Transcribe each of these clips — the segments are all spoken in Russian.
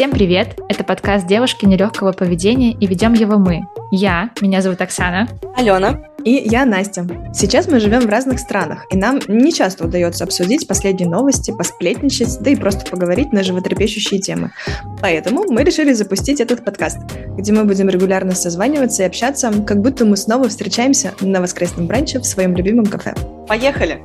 Всем привет! Это подкаст «Девушки нелегкого поведения» и ведем его мы. Я, меня зовут Оксана. Алена. И я Настя. Сейчас мы живем в разных странах, и нам не часто удается обсудить последние новости, посплетничать, да и просто поговорить на животрепещущие темы. Поэтому мы решили запустить этот подкаст, где мы будем регулярно созваниваться и общаться, как будто мы снова встречаемся на воскресном бранче в своем любимом кафе. Поехали!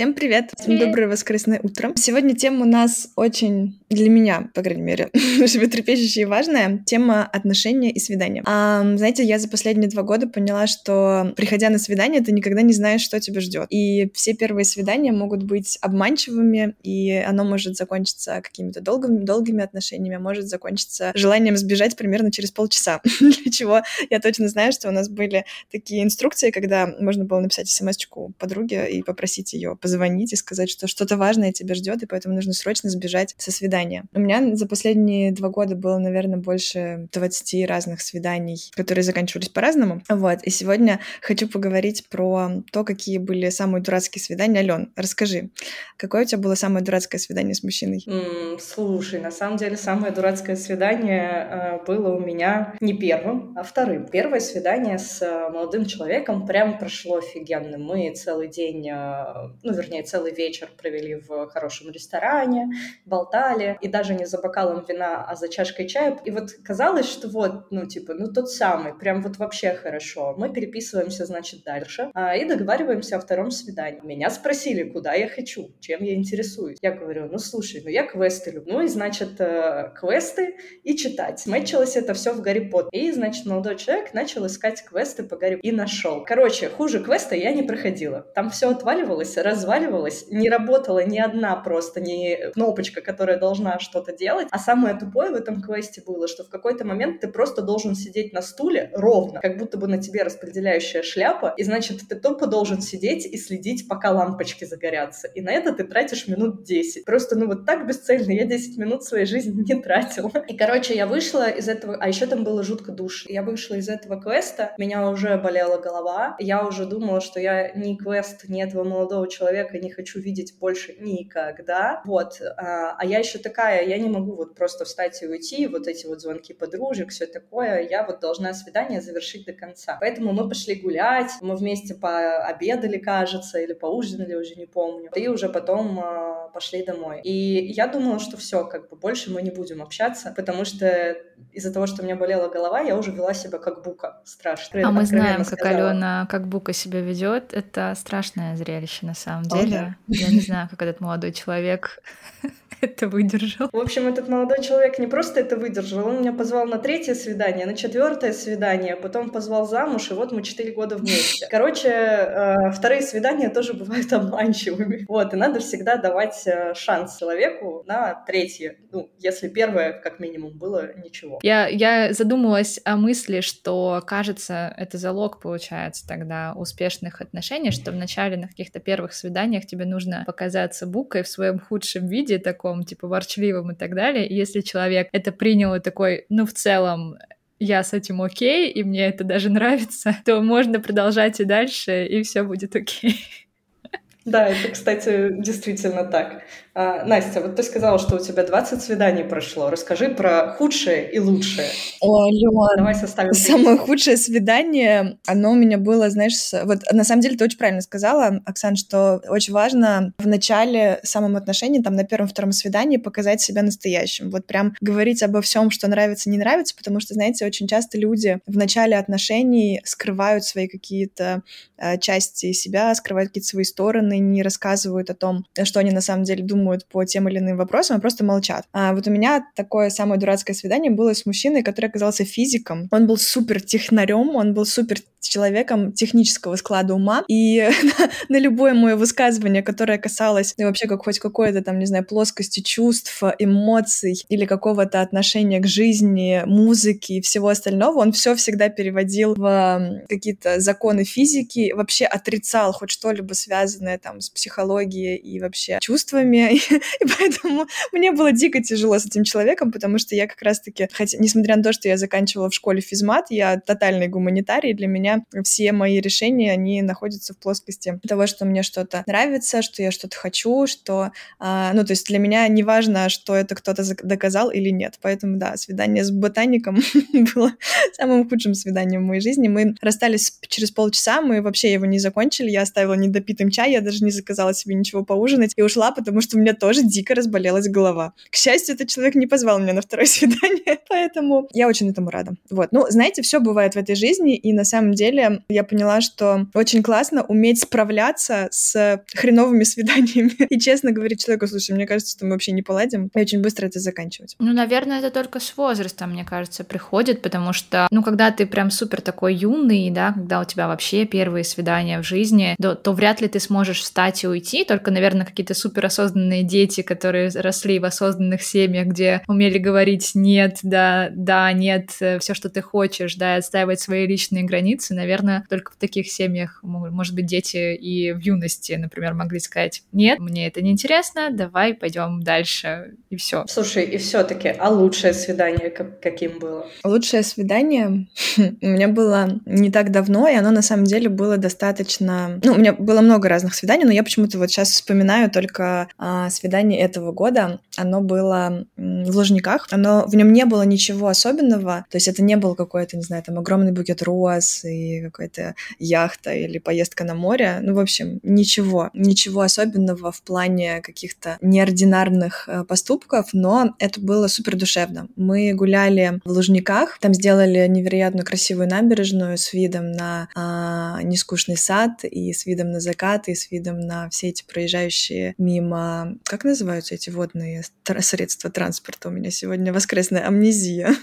Всем привет! Всем доброе воскресное утро. Сегодня тема у нас очень, для меня, по крайней мере, животрепещущая и важная, тема отношения и свидания. А, знаете, я за последние два года поняла, что, приходя на свидание, ты никогда не знаешь, что тебя ждет. И все первые свидания могут быть обманчивыми, и оно может закончиться какими-то долгими, долгими отношениями, а может закончиться желанием сбежать примерно через полчаса. Для чего я точно знаю, что у нас были такие инструкции, когда можно было написать смс-очку подруге и попросить ее позвонить и сказать, что что-то важное тебя ждет, и поэтому нужно срочно сбежать со свидания. У меня за последние два года было, наверное, больше 20 разных свиданий, которые заканчивались по-разному. Вот, и сегодня хочу поговорить про то, какие были самые дурацкие свидания. Ален, расскажи, какое у тебя было самое дурацкое свидание с мужчиной? Mm, слушай, на самом деле самое дурацкое свидание э, было у меня не первым, а вторым. Первое свидание с э, молодым человеком прям прошло офигенно. Мы целый день, э, ну, вернее, целый вечер провели в хорошем ресторане, болтали, и даже не за бокалом вина, а за чашкой чая. И вот казалось, что вот, ну, типа, ну, тот самый, прям вот вообще хорошо. Мы переписываемся, значит, дальше а, и договариваемся о втором свидании. Меня спросили, куда я хочу, чем я интересуюсь. Я говорю, ну, слушай, ну, я квесты люблю. Ну, и, значит, э, квесты и читать. Мэтчилось это все в Гарри Поттер. И, значит, молодой человек начал искать квесты по Гарри и нашел. Короче, хуже квеста я не проходила. Там все отваливалось, разваливалось разваливалась, не работала ни одна просто не кнопочка, которая должна что-то делать. А самое тупое в этом квесте было, что в какой-то момент ты просто должен сидеть на стуле ровно, как будто бы на тебе распределяющая шляпа, и значит ты тупо должен сидеть и следить, пока лампочки загорятся. И на это ты тратишь минут 10. Просто, ну вот так бесцельно я 10 минут своей жизни не тратила. И, короче, я вышла из этого, а еще там было жутко душ. Я вышла из этого квеста, меня уже болела голова, я уже думала, что я ни квест, ни этого молодого человека человека не хочу видеть больше никогда. Вот. А, а я еще такая, я не могу вот просто встать и уйти, вот эти вот звонки подружек, все такое. Я вот должна свидание завершить до конца. Поэтому мы пошли гулять, мы вместе пообедали, кажется, или поужинали, уже не помню. И уже потом а, пошли домой. И я думала, что все, как бы больше мы не будем общаться, потому что из-за того, что у меня болела голова, я уже вела себя как бука. Страшно. А мы знаем, сказала. как Алена как бука себя ведет. Это страшное зрелище на самом деле. Я не знаю, как этот молодой человек это выдержал. В общем, этот молодой человек не просто это выдержал, он меня позвал на третье свидание, на четвертое свидание, потом позвал замуж, и вот мы четыре года вместе. Короче, э, вторые свидания тоже бывают обманчивыми. Вот, и надо всегда давать э, шанс человеку на третье. Ну, если первое, как минимум, было ничего. Я, я задумалась о мысли, что, кажется, это залог, получается, тогда успешных отношений, что вначале на каких-то первых свиданиях тебе нужно показаться букой в своем худшем виде, таком таком, типа, ворчливым и так далее. И если человек это принял и такой, ну, в целом, я с этим окей, и мне это даже нравится, то можно продолжать и дальше, и все будет окей. Да, это, кстати, действительно так. А, Настя, вот ты сказала, что у тебя 20 свиданий прошло. Расскажи про худшее и лучшее. О, Лён, Давай составим. Самое худшее свидание, оно у меня было, знаешь, вот на самом деле ты очень правильно сказала, Оксан, что очень важно в начале самом отношении, там на первом-втором свидании показать себя настоящим. Вот прям говорить обо всем, что нравится, не нравится, потому что, знаете, очень часто люди в начале отношений скрывают свои какие-то э, части себя, скрывают какие-то свои стороны, не рассказывают о том, что они на самом деле думают по тем или иным вопросам, а просто молчат. А вот у меня такое самое дурацкое свидание было с мужчиной, который оказался физиком. Он был супер технарем, он был супер человеком технического склада ума, и на любое мое высказывание, которое касалось ну, вообще как хоть какой-то там, не знаю, плоскости чувств, эмоций или какого-то отношения к жизни, музыки и всего остального, он все всегда переводил в какие-то законы физики, вообще отрицал хоть что-либо связанное там, с психологией и вообще чувствами, и поэтому мне было дико тяжело с этим человеком, потому что я как раз-таки, хотя, несмотря на то, что я заканчивала в школе физмат, я тотальный гуманитарий, для меня все мои решения, они находятся в плоскости того, что мне что-то нравится, что я что-то хочу, что, а, ну, то есть для меня не важно, что это кто-то доказал или нет, поэтому, да, свидание с ботаником было самым худшим свиданием в моей жизни. Мы расстались через полчаса, мы вообще его не закончили, я оставила недопитым чай, я даже не заказала себе ничего поужинать и ушла, потому что у меня тоже дико разболелась голова. К счастью, этот человек не позвал меня на второе свидание, поэтому я очень этому рада. Вот, ну, знаете, все бывает в этой жизни, и на самом деле я поняла, что очень классно уметь справляться с хреновыми свиданиями и честно говорить человеку, слушай, мне кажется, что мы вообще не поладим, и очень быстро это заканчивать. Ну, наверное, это только с возрастом, мне кажется, приходит, потому что, ну, когда ты прям супер такой юный, да, когда у тебя вообще первые свидания в жизни, то, то вряд ли ты сможешь встать и уйти, только, наверное, какие-то супер осознанные дети, которые росли в осознанных семьях, где умели говорить нет, да, да, нет, э, все, что ты хочешь, да, отстаивать свои личные границы, наверное, только в таких семьях, может быть, дети и в юности, например, могли сказать, нет, мне это не интересно, давай пойдем дальше, и все. Слушай, и все-таки, а лучшее свидание как, каким было? Лучшее свидание у меня было не так давно, и оно на самом деле было достаточно... Ну, у меня было много разных свиданий, но я почему-то вот сейчас вспоминаю только а, свидание этого года. Оно было в Лужниках, оно, в нем не было ничего особенного, то есть это не был какой-то, не знаю, там огромный букет роз и какая-то яхта или поездка на море, ну, в общем, ничего, ничего особенного в плане каких-то неординарных э, поступков, но это было супер душевно. Мы гуляли в Лужниках, там сделали невероятно красивую набережную с видом на а, нескучный сад и с видом на закат и с видом на все эти проезжающие мимо, как называются эти водные средства транспорта? У меня сегодня воскресная амнезия.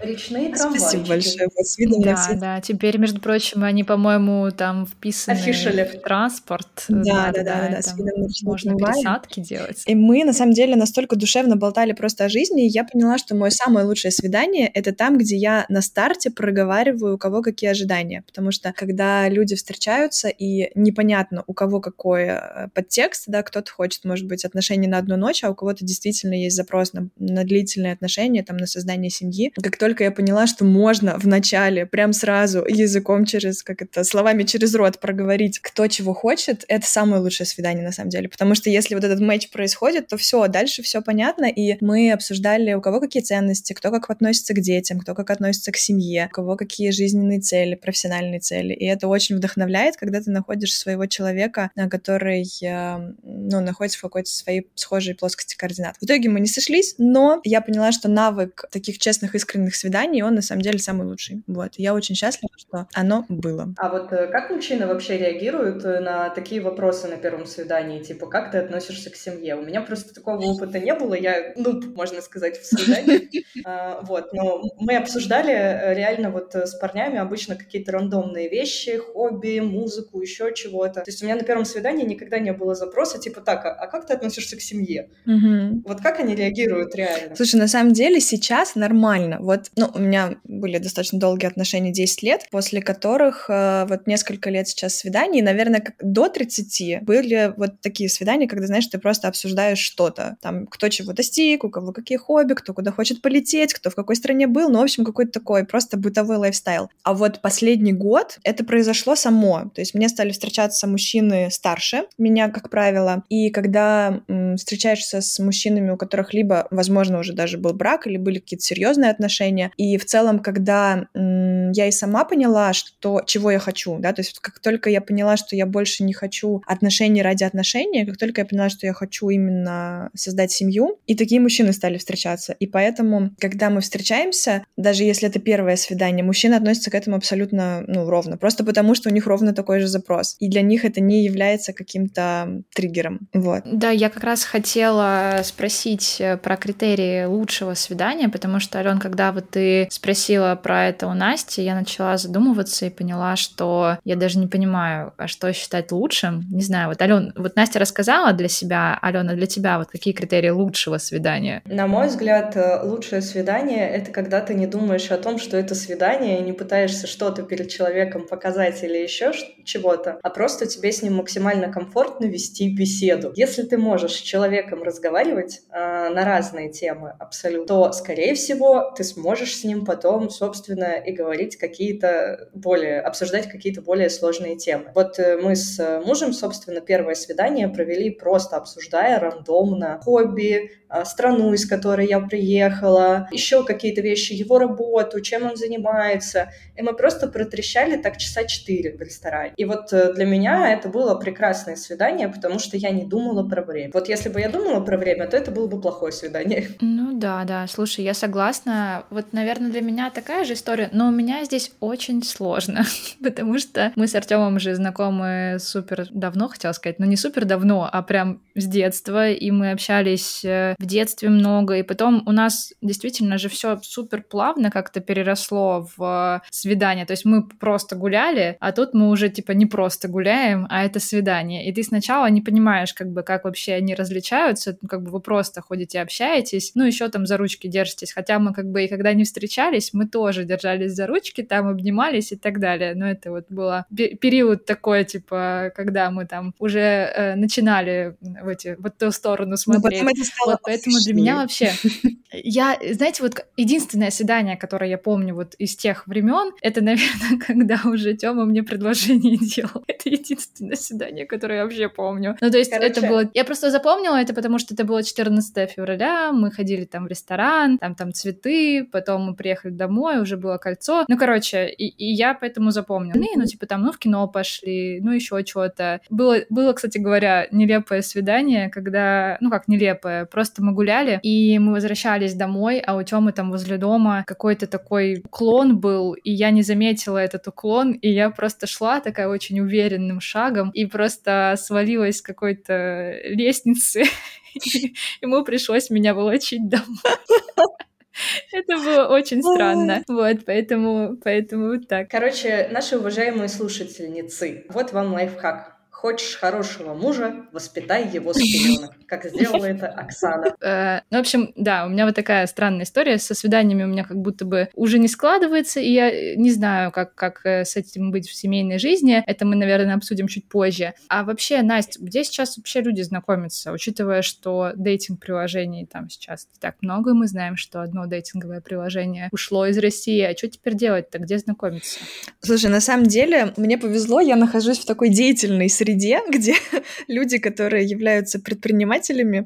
Речные трамвайчики. Спасибо большое. Вот с видом да, на все... да. Теперь, между прочим, они, по-моему, там вписаны Афишили. в транспорт. Да, да, да, да, да, с видом на можно пересадки делать. И мы, на самом деле, настолько душевно болтали просто о жизни, и я поняла, что мое самое лучшее свидание — это там, где я на старте проговариваю, у кого какие ожидания. Потому что, когда люди встречаются, и непонятно, у кого какой э, подтекст, да, кто-то хочет, может быть, отношений на одну ночь, а у кого-то действительно есть запрос на, на длительные отношения, там, на создание семьи. Как только я поняла, что можно в начале, прям сразу, языком через, как это, словами через рот проговорить, кто чего хочет, это самое лучшее свидание, на самом деле. Потому что если вот этот матч происходит, то все, дальше все понятно, и мы обсуждали, у кого какие ценности, кто как относится к детям, кто как относится к семье, у кого какие жизненные цели, профессиональные цели. И это очень вдохновляет, когда ты находишь своего человека, который, э, ну, находится в какой-то своей схожей плоскости координат. В итоге мы не сошлись, но я поняла, что навык таких честных, искренних свиданий, он на самом деле самый лучший. Вот. Я очень счастлива, что оно было. А вот э, как мужчины вообще реагируют э, на такие вопросы на первом свидании? Типа, как ты относишься к семье? У меня просто такого опыта не было. Я, ну, можно сказать, в свидании. А, вот. Но мы обсуждали реально вот с парнями обычно какие-то рандомные вещи, хобби, музыку, еще чего-то. То есть у меня на первом свидании никогда не было запроса, типа, так, а, а как ты относишься к семье? Угу. Вот как они реагируют реально? Слушай, на самом деле сейчас нормально. Вот, ну, у меня были достаточно долгие отношения, 10 лет, после которых э, вот несколько лет сейчас свиданий, наверное, как до 30 были вот такие свидания, когда, знаешь, ты просто обсуждаешь что-то. Там, кто чего достиг, у кого какие хобби, кто куда хочет полететь, кто в какой стране был, ну, в общем, какой-то такой просто бытовой лайфстайл. А вот последний год это произошло само. То есть мне стали встречаться мужчины старше меня, как правило, и когда встречаешься с мужчинами, у которых либо, возможно, уже даже был брак, или были какие-то серьезные отношения, и в целом, когда я и сама поняла, что чего я хочу, да, то есть как только я поняла, что я больше не хочу отношений ради отношений, как только я поняла, что я хочу именно создать семью, и такие мужчины стали встречаться. И поэтому, когда мы встречаемся, даже если это первое свидание, мужчины относятся к этому абсолютно, ну, ровно, просто потому что у них ровно такой же запрос. И для них это не является каким-то триггером. Вот. Да, я как раз хотела спросить э, про критерии лучшего свидания, потому что, Ален, когда вот ты спросила про это у Насти, я начала задумываться и поняла, что я даже не понимаю, а что считать лучшим. Не знаю, вот, Ален, вот Настя рассказала для себя, Алена, для тебя вот какие критерии лучшего свидания? На мой взгляд, э, лучшее свидание — это когда ты не думаешь о том, что это свидание, и не пытаешься что-то перед человеком показать или еще чего-то, а просто тебе с ним максимально максимально комфортно вести беседу. Если ты можешь с человеком разговаривать э, на разные темы абсолютно, то, скорее всего, ты сможешь с ним потом, собственно, и говорить какие-то более, обсуждать какие-то более сложные темы. Вот э, мы с мужем, собственно, первое свидание провели просто обсуждая рандомно хобби, а, страну, из которой я приехала, еще какие-то вещи, его работу, чем он занимается. И мы просто протрещали так часа четыре в ресторане. И вот э, для меня это было прекрасное свидание, потому что я не думала про время. Вот если бы я думала про время, то это было бы плохое свидание. Ну да, да, слушай, я согласна. Вот, наверное, для меня такая же история, но у меня здесь очень сложно, потому что мы с Артемом уже знакомы супер давно, хотела сказать, но не супер давно, а прям с детства, и мы общались э, в детстве много, и потом у нас действительно же все супер плавно как-то переросло в свидание. То есть мы просто гуляли, а тут мы уже типа не просто гуляем, а это свидание. И ты сначала не понимаешь, как бы, как вообще они различаются, ну, как бы вы просто ходите, общаетесь, ну, еще там за ручки держитесь. Хотя мы как бы и когда не встречались, мы тоже держались за ручки, там обнимались и так далее. Но это вот было период такой, типа, когда мы там уже э, начинали в эти, в ту сторону смотреть. Но потом это стало вот, поэтому для меня вообще... Я, знаете, вот единственное свидание, которое я помню вот из тех времен, это, наверное, когда уже Тёма мне предложение делал. Это единственное свидание, которое я вообще помню. Ну, то есть Короче. это было... Я просто запомнила это, потому что это было 14 февраля, мы ходили там в ресторан, там там цветы, потом мы приехали домой, уже было кольцо. Ну, короче, и, и я поэтому запомнила. Ну, ну, типа там, ну, в кино пошли, ну, еще что-то. Было, было, кстати говоря, нелепое свидание, когда... Ну, как нелепое, просто мы гуляли, и мы возвращались домой, а у Тёмы там возле дома какой-то такой уклон был, и я не заметила этот уклон, и я просто шла такая очень уверенным шагом, и просто свалилась с какой-то лестницы, ему пришлось меня волочить домой. Это было очень странно. Вот, поэтому, поэтому вот так. Короче, наши уважаемые слушательницы, вот вам лайфхак. Хочешь хорошего мужа, воспитай его с пеленок, как сделала это Оксана. Э, ну, в общем, да, у меня вот такая странная история. Со свиданиями у меня как будто бы уже не складывается, и я не знаю, как, как э, с этим быть в семейной жизни. Это мы, наверное, обсудим чуть позже. А вообще, Настя, где сейчас вообще люди знакомятся, учитывая, что дейтинг-приложений там сейчас не так много, мы знаем, что одно дейтинговое приложение ушло из России, а что теперь делать-то, где знакомиться? Слушай, на самом деле, мне повезло, я нахожусь в такой деятельной среде, среде, где люди, которые являются предпринимателями,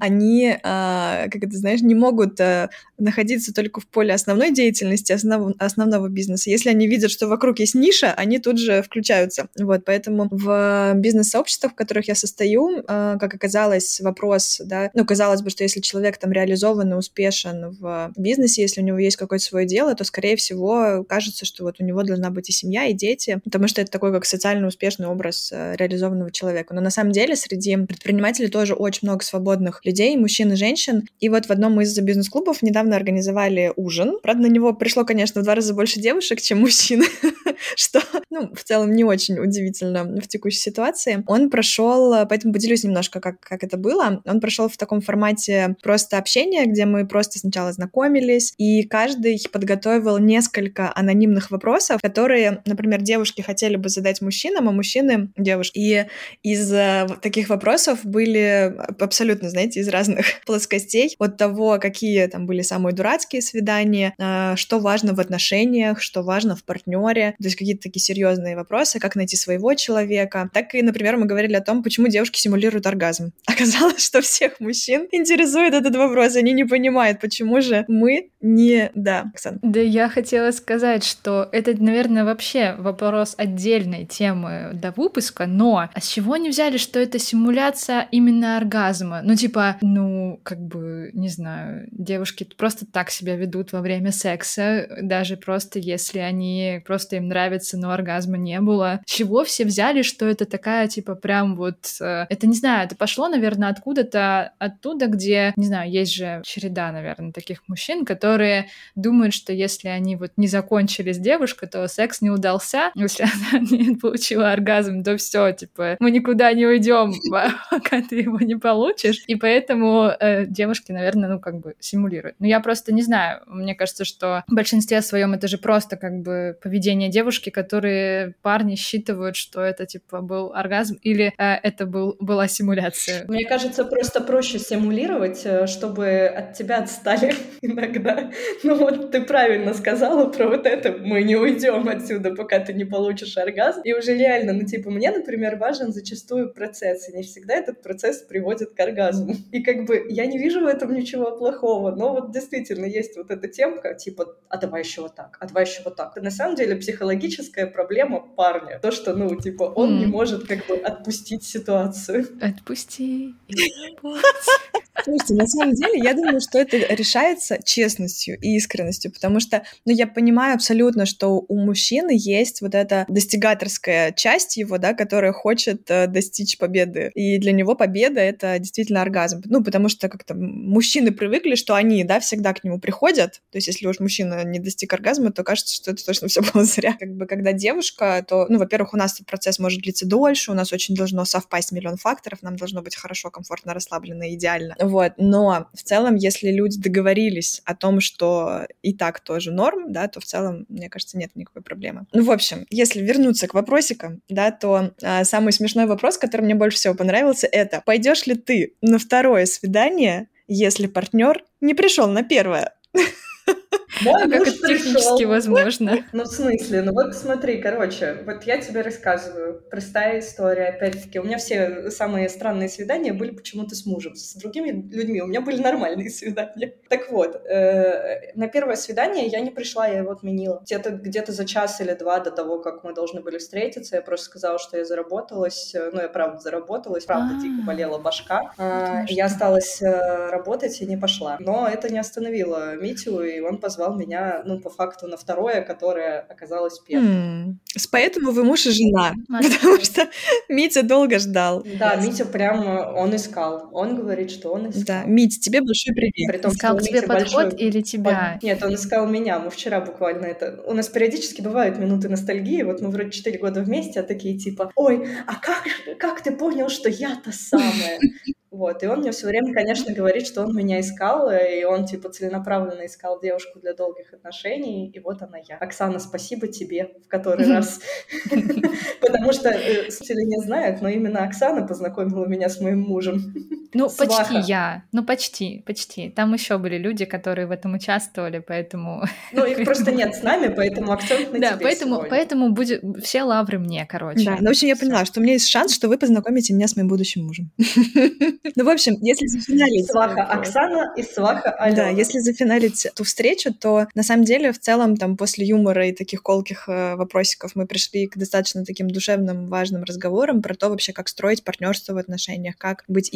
они, а, как это знаешь, не могут а, находиться только в поле основной деятельности, основ, основного бизнеса. Если они видят, что вокруг есть ниша, они тут же включаются. Вот, поэтому в бизнес-сообществах, в которых я состою, а, как оказалось, вопрос, да, ну, казалось бы, что если человек там реализован и успешен в бизнесе, если у него есть какое-то свое дело, то, скорее всего, кажется, что вот у него должна быть и семья, и дети, потому что это такой как социально успешный образ реализованного каждого человека. Но на самом деле среди предпринимателей тоже очень много свободных людей, мужчин и женщин. И вот в одном из бизнес-клубов недавно организовали ужин. Правда, на него пришло, конечно, в два раза больше девушек, чем мужчин, что, ну, в целом не очень удивительно в текущей ситуации. Он прошел, поэтому поделюсь немножко, как, как это было. Он прошел в таком формате просто общения, где мы просто сначала знакомились, и каждый подготовил несколько анонимных вопросов, которые, например, девушки хотели бы задать мужчинам, а мужчины девушки. И из э, таких вопросов были абсолютно, знаете, из разных плоскостей. От того, какие там были самые дурацкие свидания, э, что важно в отношениях, что важно в партнере, то есть какие-то такие серьезные вопросы, как найти своего человека. Так и, например, мы говорили о том, почему девушки симулируют оргазм. Оказалось, что всех мужчин интересует этот вопрос, они не понимают, почему же мы не... Да, Оксана. Да, я хотела сказать, что это, наверное, вообще вопрос отдельной темы до выпуска, но чего они взяли, что это симуляция именно оргазма? Ну, типа, ну, как бы, не знаю, девушки просто так себя ведут во время секса, даже просто если они просто им нравятся, но оргазма не было. Чего все взяли, что это такая, типа, прям вот... Э, это, не знаю, это пошло, наверное, откуда-то, оттуда, где, не знаю, есть же череда, наверное, таких мужчин, которые думают, что если они вот не закончили с девушкой, то секс не удался. Если она не получила оргазм, то все, типа, мы никуда не уйдем, пока ты его не получишь. И поэтому э, девушки, наверное, ну, как бы симулируют. Но я просто не знаю. Мне кажется, что в большинстве своем это же просто как бы поведение девушки девушки, которые парни считывают, что это типа был оргазм или э, это был, была симуляция. Мне кажется, просто проще симулировать, э, чтобы от тебя отстали иногда. Ну вот ты правильно сказала про вот это, мы не уйдем отсюда, пока ты не получишь оргазм. И уже реально, ну типа мне, например, важен зачастую процесс, и не всегда этот процесс приводит к оргазму. И как бы я не вижу в этом ничего плохого, но вот действительно есть вот эта темка, типа, а давай еще вот так, а давай еще вот так. Это на самом деле психологическая проблема парня. То, что, ну, типа, он mm. не может как бы отпустить ситуацию. Отпусти. Слушайте, на самом деле, я думаю, что это решается честностью и искренностью, потому что, ну, я понимаю абсолютно, что у мужчины есть вот эта достигаторская часть его, да, которая хочет э, достичь победы. И для него победа — это действительно оргазм. Ну, потому что как-то мужчины привыкли, что они, да, всегда к нему приходят. То есть, если уж мужчина не достиг оргазма, то кажется, что это точно все было зря. Как бы, когда девушка, то, ну, во-первых, у нас этот процесс может длиться дольше, у нас очень должно совпасть миллион факторов, нам должно быть хорошо, комфортно, расслабленно, идеально. Вот. Но в целом, если люди договорились о том, что и так тоже норм, да, то в целом, мне кажется, нет никакой проблемы. Ну, в общем, если вернуться к вопросикам, да, то а, самый смешной вопрос, который мне больше всего понравился, это пойдешь ли ты на второе свидание, если партнер не пришел на первое? Мой а как это технически возможно? Ну, в смысле? Ну, вот смотри, короче, вот я тебе рассказываю. Простая история, опять-таки. У меня все самые странные свидания были почему-то с мужем. С другими людьми у меня были нормальные свидания. Так вот, э, на первое свидание я не пришла, я его отменила. Где-то где за час или два до того, как мы должны были встретиться, я просто сказала, что я заработалась. Ну, я правда заработалась, правда дико а. болела башка. А, я осталась э, работать и не пошла. Но это не остановило Митю, и он позвал позвал меня, ну, по факту, на второе, которое оказалось первым. Mm. Поэтому вы муж и жена, потому что Митя долго ждал. Да, Митя прям, он искал. Он говорит, что он искал. Да, Митя, тебе большой привет. При том, искал тебе подход большой... или тебя? Он... Нет, он искал меня. Мы вчера буквально это... У нас периодически бывают минуты ностальгии. Вот мы вроде 4 года вместе, а такие типа, ой, а как, как ты понял, что я та самая? Вот, и он мне все время, конечно, говорит, что он меня искал, и он, типа, целенаправленно искал девушку для долгих отношений, и вот она я. Оксана, спасибо тебе в который раз. Потому что э, слушатели не знают, но именно Оксана познакомила меня с моим мужем. Ну, почти я. Ну, почти, почти. Там еще были люди, которые в этом участвовали, поэтому... Ну, их просто нет с нами, поэтому акцент на Да, поэтому, поэтому будет все лавры мне, короче. Да, ну, в общем, я поняла, что у меня есть шанс, что вы познакомите меня с моим будущим мужем. Ну, в общем, если зафиналить... Сваха Оксана и Сваха Алена. Да, если зафиналить ту встречу, то на самом деле в целом там после юмора и таких колких э, вопросиков мы пришли к достаточно таким душевным, важным разговорам про то вообще, как строить партнерство в отношениях, как быть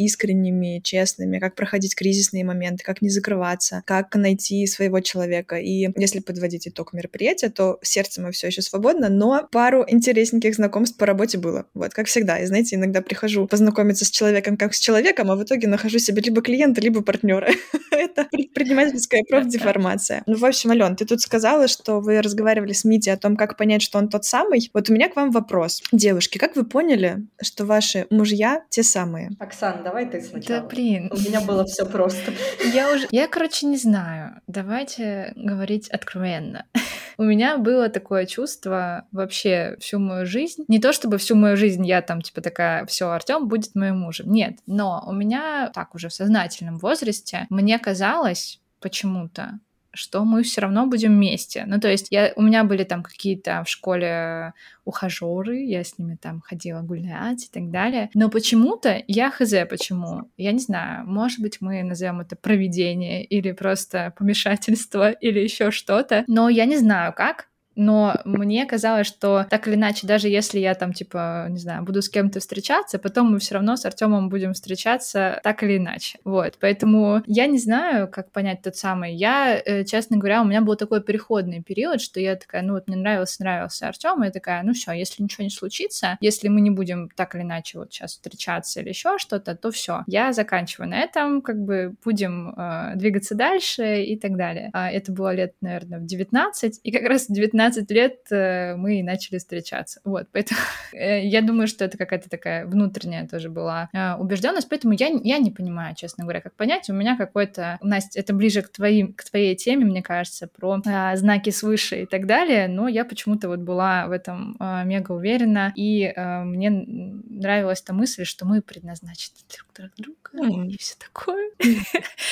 искренними, честными, как проходить кризисные моменты, как не закрываться, как найти своего человека. И если подводить итог мероприятия, то сердце мы все еще свободно, но пару интересненьких знакомств по работе было. Вот, как всегда. И знаете, иногда прихожу познакомиться с человеком как с человеком, а в итоге нахожу себе либо клиента, либо партнера. Это предпринимательская профдеформация. Ну, в общем, Ален, ты тут сказала, что вы разговаривали с Мити о том, как понять, что он тот самый. Вот у меня к вам вопрос. Девушки, как вы поняли, что ваши мужья те самые? Оксана, давай ты сначала. Да, блин. У меня было все просто. Я уже... Я, короче, не знаю. Давайте говорить откровенно. У меня было такое чувство вообще всю мою жизнь. Не то чтобы всю мою жизнь я там типа такая, все, Артем будет моим мужем. Нет, но у меня так уже в сознательном возрасте мне казалось почему-то, что мы все равно будем вместе. Ну, то есть я, у меня были там какие-то в школе ухажеры, я с ними там ходила гулять и так далее. Но почему-то я хз почему. Я не знаю, может быть, мы назовем это проведение или просто помешательство или еще что-то. Но я не знаю, как но мне казалось, что так или иначе, даже если я там, типа, не знаю, буду с кем-то встречаться, потом мы все равно с Артемом будем встречаться так или иначе. Вот, поэтому я не знаю, как понять тот самый. Я, э, честно говоря, у меня был такой переходный период, что я такая, ну вот мне нравился, нравился Артем, и я такая, ну все, если ничего не случится, если мы не будем так или иначе вот сейчас встречаться или еще что-то, то все, я заканчиваю на этом, как бы будем э, двигаться дальше и так далее. А это было лет, наверное, в 19, и как раз в 19 13 лет э, мы начали встречаться. Вот, поэтому я думаю, что это какая-то такая внутренняя тоже была убежденность, поэтому я, я не понимаю, честно говоря, как понять. У меня какой-то, Настя, это ближе к, твоим, к твоей теме, мне кажется, про а, знаки свыше и так далее, но я почему-то вот была в этом а, мега уверена, и а, мне нравилась та мысль, что мы предназначены друг друг друга, mm. и все такое.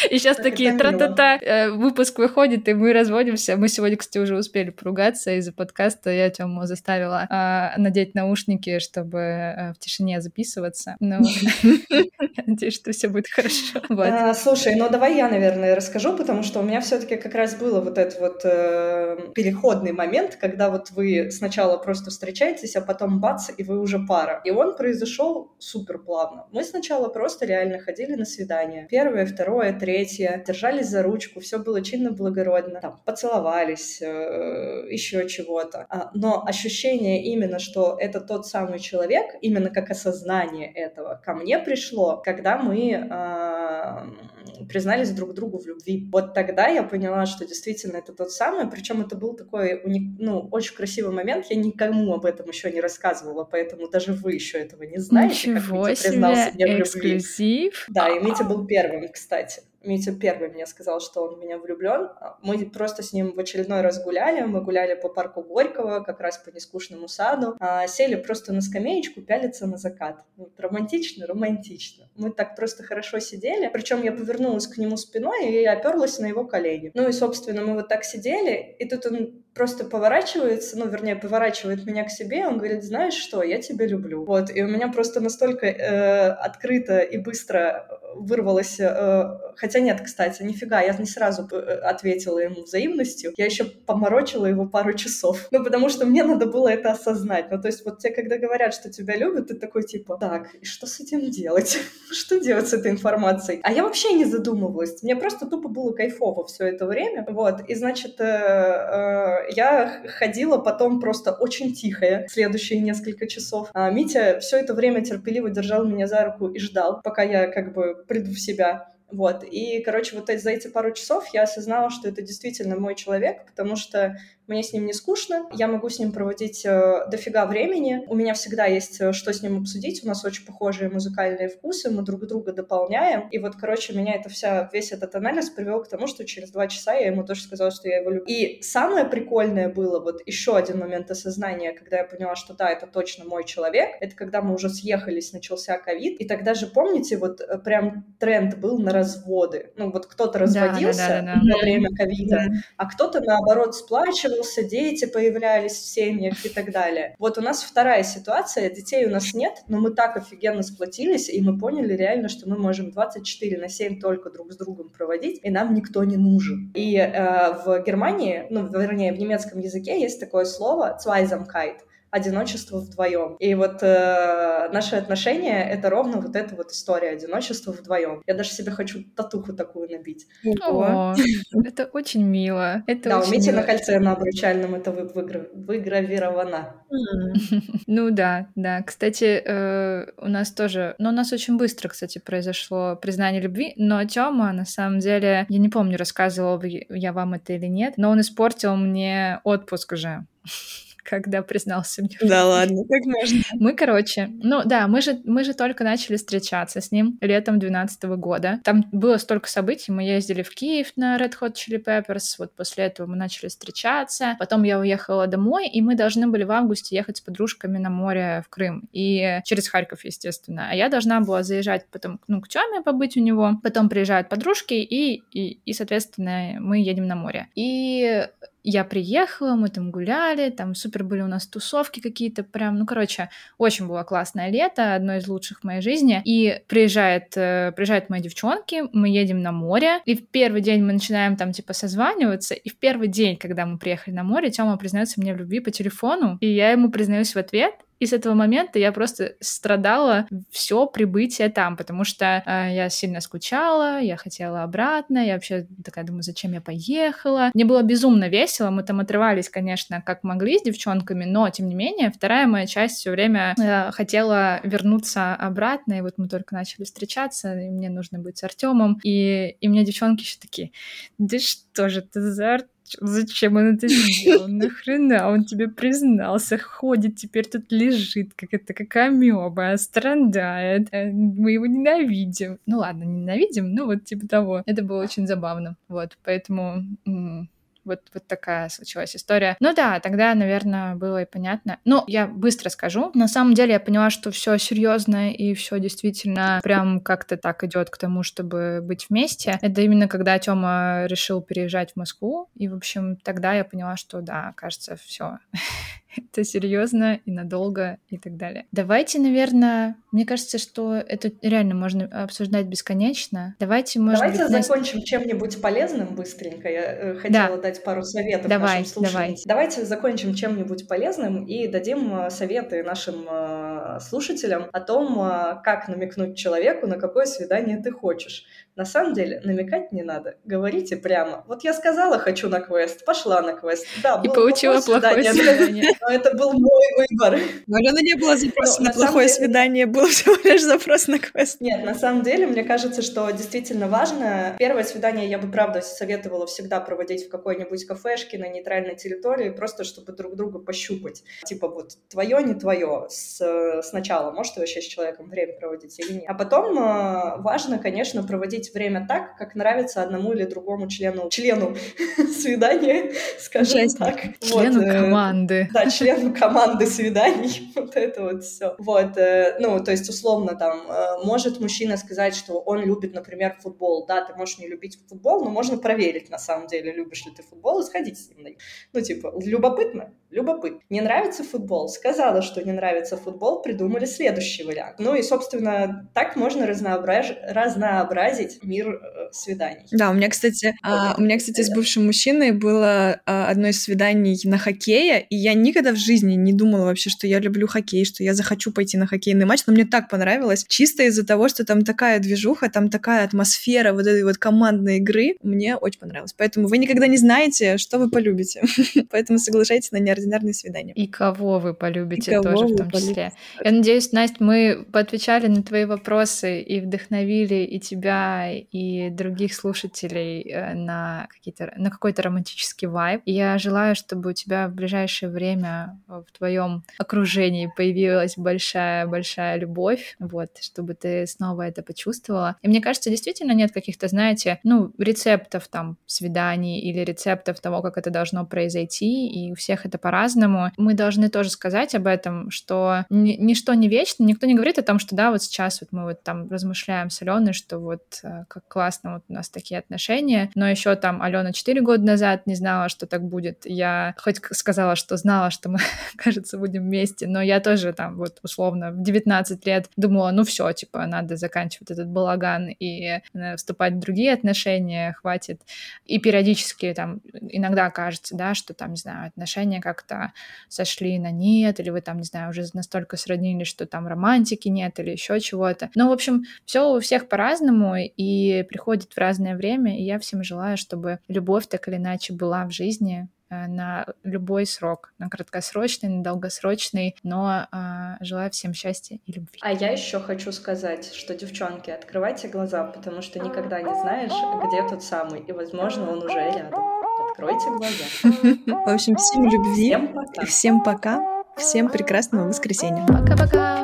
И сейчас такие тра-та-та, э, выпуск выходит, и мы разводимся. Мы сегодня, кстати, уже успели поругаться из-за подкаста. Я Тему заставила надеть наушники, чтобы э, в тишине записываться. Ну, надеюсь, что все будет хорошо. Слушай, ну давай я, наверное, расскажу, потому что у меня все-таки как раз было вот этот вот э, переходный момент, когда вот вы сначала просто встречаетесь, а потом бац, и вы уже пара. И он произошел супер плавно. Мы сначала просто реально ходили на свидание. Первое, второе, третье. Держались за ручку, все было чинно, благородно. Там, поцеловались, э, еще чего-то. А, но ощущение именно, что это тот самый человек, именно как осознание этого, ко мне пришло, когда мы э, признались друг другу в любви. Вот тогда я поняла, что действительно это тот самый, причем это был такой, ну, очень красивый момент, я никому об этом еще не рассказывала, поэтому даже вы еще этого не знаете, Ничего как Митя признался себе, мне в эксклюзив. Да, и Митя был первым, кстати. Митя первый мне сказал, что он в меня влюблен. Мы просто с ним в очередной раз гуляли. Мы гуляли по парку Горького, как раз по нескучному саду. А, сели просто на скамеечку, пялиться на закат. Вот, романтично, романтично. Мы так просто хорошо сидели. Причем я повернулась к нему спиной и оперлась на его колени. Ну и, собственно, мы вот так сидели, и тут он просто поворачивается, ну, вернее, поворачивает меня к себе, он говорит, знаешь что, я тебя люблю. Вот, и у меня просто настолько э, открыто и быстро вырвалось, э, хотя нет, кстати, нифига, я не сразу э, ответила ему взаимностью, я еще поморочила его пару часов, ну, потому что мне надо было это осознать, ну, то есть вот те, когда говорят, что тебя любят, ты такой, типа, так, и что с этим делать? что делать с этой информацией? А я вообще не задумывалась, мне просто тупо было кайфово все это время, вот, и, значит, э, э, я ходила потом просто очень тихая следующие несколько часов. А Митя все это время терпеливо держал меня за руку и ждал, пока я как бы приду в себя. Вот, и, короче, вот за эти пару часов я осознала, что это действительно мой человек, потому что мне с ним не скучно, я могу с ним проводить э, дофига времени, у меня всегда есть э, что с ним обсудить, у нас очень похожие музыкальные вкусы, мы друг друга дополняем, и вот, короче, меня это вся, весь этот анализ привел к тому, что через два часа я ему тоже сказала, что я его люблю. И самое прикольное было, вот еще один момент осознания, когда я поняла, что да, это точно мой человек, это когда мы уже съехались, начался ковид, и тогда же, помните, вот э, прям тренд был на разводы, ну вот кто-то разводился да, да, да, да, во время ковида, да. а кто-то, наоборот, сплачивал, появился, дети появлялись в семьях и так далее. Вот у нас вторая ситуация, детей у нас нет, но мы так офигенно сплотились, и мы поняли реально, что мы можем 24 на 7 только друг с другом проводить, и нам никто не нужен. И э, в Германии, ну, вернее, в немецком языке есть такое слово «Zweisamkeit», одиночество вдвоем. И вот э, наши отношения — это ровно вот эта вот история одиночества вдвоем. Я даже себе хочу татуху такую набить. О, это очень мило. Это да, у Мити на кольце на обручальном это выгравировано. Ну да, да. Кстати, э, у нас тоже... Ну, у нас очень быстро, кстати, произошло признание любви, но Тёма, на самом деле, я не помню, рассказывала я вам это или нет, но он испортил мне отпуск уже когда признался мне. Да ладно, как можно? Мы, короче, ну да, мы же, мы же только начали встречаться с ним летом 2012 года. Там было столько событий, мы ездили в Киев на Red Hot Chili Peppers, вот после этого мы начали встречаться, потом я уехала домой, и мы должны были в августе ехать с подружками на море в Крым, и через Харьков, естественно. А я должна была заезжать потом, ну, к Тёме побыть у него, потом приезжают подружки, и, и, и соответственно, мы едем на море. И я приехала, мы там гуляли, там супер были у нас тусовки какие-то, прям, ну, короче, очень было классное лето, одно из лучших в моей жизни. И приезжает, э, приезжают мои девчонки, мы едем на море, и в первый день мы начинаем там, типа, созваниваться, и в первый день, когда мы приехали на море, Тёма признается мне в любви по телефону, и я ему признаюсь в ответ, и с этого момента я просто страдала все прибытие там, потому что э, я сильно скучала, я хотела обратно, я вообще такая думаю, зачем я поехала. Мне было безумно весело, мы там отрывались, конечно, как могли с девчонками, но тем не менее вторая моя часть все время э, хотела вернуться обратно, и вот мы только начали встречаться, и мне нужно быть с Артемом, и, и мне девчонки еще такие, да что же ты за Артем? Зачем? Он это сделал, нахрена он тебе признался, ходит, теперь тут лежит, как это, как амеба, страдает, э, мы его ненавидим. Ну ладно, ненавидим, ну вот типа того. Это было очень забавно, вот, поэтому вот, вот такая случилась история. Ну да, тогда, наверное, было и понятно. Ну, я быстро скажу. На самом деле я поняла, что все серьезно и все действительно прям как-то так идет к тому, чтобы быть вместе. Это именно когда Тёма решил переезжать в Москву. И, в общем, тогда я поняла, что да, кажется, все это серьезно и надолго и так далее. Давайте, наверное, мне кажется, что это реально можно обсуждать бесконечно. Давайте, может Давайте быть, закончим нас... чем-нибудь полезным быстренько. Я э, хотела да. дать пару советов давай, нашим слушателям. Давай. Давайте закончим чем-нибудь полезным и дадим э, советы нашим э, слушателям о том, как намекнуть человеку, на какое свидание ты хочешь. На самом деле намекать не надо. Говорите прямо. Вот я сказала, хочу на квест, пошла на квест. Да, и получила плохое свидание. Но это был мой выбор. Но Алена не было запроса на плохое свидание, был всего лишь запрос на квест. Нет, на самом деле, мне кажется, что действительно важно. Первое свидание я бы, правда, советовала всегда проводить в какой-нибудь кафешке на нейтральной территории, просто чтобы друг друга пощупать. Типа вот твое, не твое с, сначала. Можешь ты вообще с человеком время проводить или нет. А потом э, важно, конечно, проводить проводить время так, как нравится одному или другому члену, члену свидания, скажем Жесть. так. Члену вот, э, команды. Да, члену команды свиданий. Вот это вот все. Вот, э, ну, то есть, условно, там, э, может мужчина сказать, что он любит, например, футбол. Да, ты можешь не любить футбол, но можно проверить, на самом деле, любишь ли ты футбол, и сходить с ним. Ну, типа, любопытно? Любопытно. Не нравится футбол? Сказала, что не нравится футбол, придумали следующий вариант. Ну и, собственно, так можно разнообраз... разнообразить мир э, свиданий. Да, у меня, кстати, а, у меня, кстати, с бывшим мужчиной было а, одно из свиданий на хоккее, и я никогда в жизни не думала вообще, что я люблю хоккей, что я захочу пойти на хоккейный матч, но мне так понравилось, чисто из-за того, что там такая движуха, там такая атмосфера вот этой вот командной игры, мне очень понравилось. Поэтому вы никогда не знаете, что вы полюбите. Поэтому соглашайтесь на неординарные свидания. И кого вы полюбите и тоже в том числе. Я надеюсь, Настя, мы поотвечали на твои вопросы и вдохновили и тебя, и других слушателей э, на, какие-то, на какой-то романтический вайб. И я желаю, чтобы у тебя в ближайшее время в твоем окружении появилась большая-большая любовь, вот, чтобы ты снова это почувствовала. И мне кажется, действительно нет каких-то, знаете, ну, рецептов там свиданий или рецептов того, как это должно произойти, и у всех это по-разному. Мы должны тоже сказать об этом, что ни, ничто не вечно, никто не говорит о том, что да, вот сейчас вот мы вот там размышляем с Аленой, что вот э, как классно вот у нас такие отношения. Но еще там Алена 4 года назад не знала, что так будет. Я хоть сказала, что знала, что мы, кажется, будем вместе, но я тоже там вот условно в 19 лет думала, ну все, типа, надо заканчивать этот балаган и э, вступать в другие отношения, хватит. И периодически там иногда кажется, да, что там, не знаю, отношения как-то сошли на нет, или вы там, не знаю, уже настолько сроднились, что там романтики нет или еще чего-то. Ну, в общем, все у всех по-разному, и приходит в разное время, и я всем желаю, чтобы любовь так или иначе была в жизни, э, на любой срок, на краткосрочный, на долгосрочный, но э, желаю всем счастья и любви. А я еще хочу сказать, что, девчонки, открывайте глаза, потому что никогда не знаешь, где тот самый, и, возможно, он уже рядом. Откройте глаза. В общем, всем любви всем пока. и всем пока. Всем прекрасного воскресенья. Пока-пока.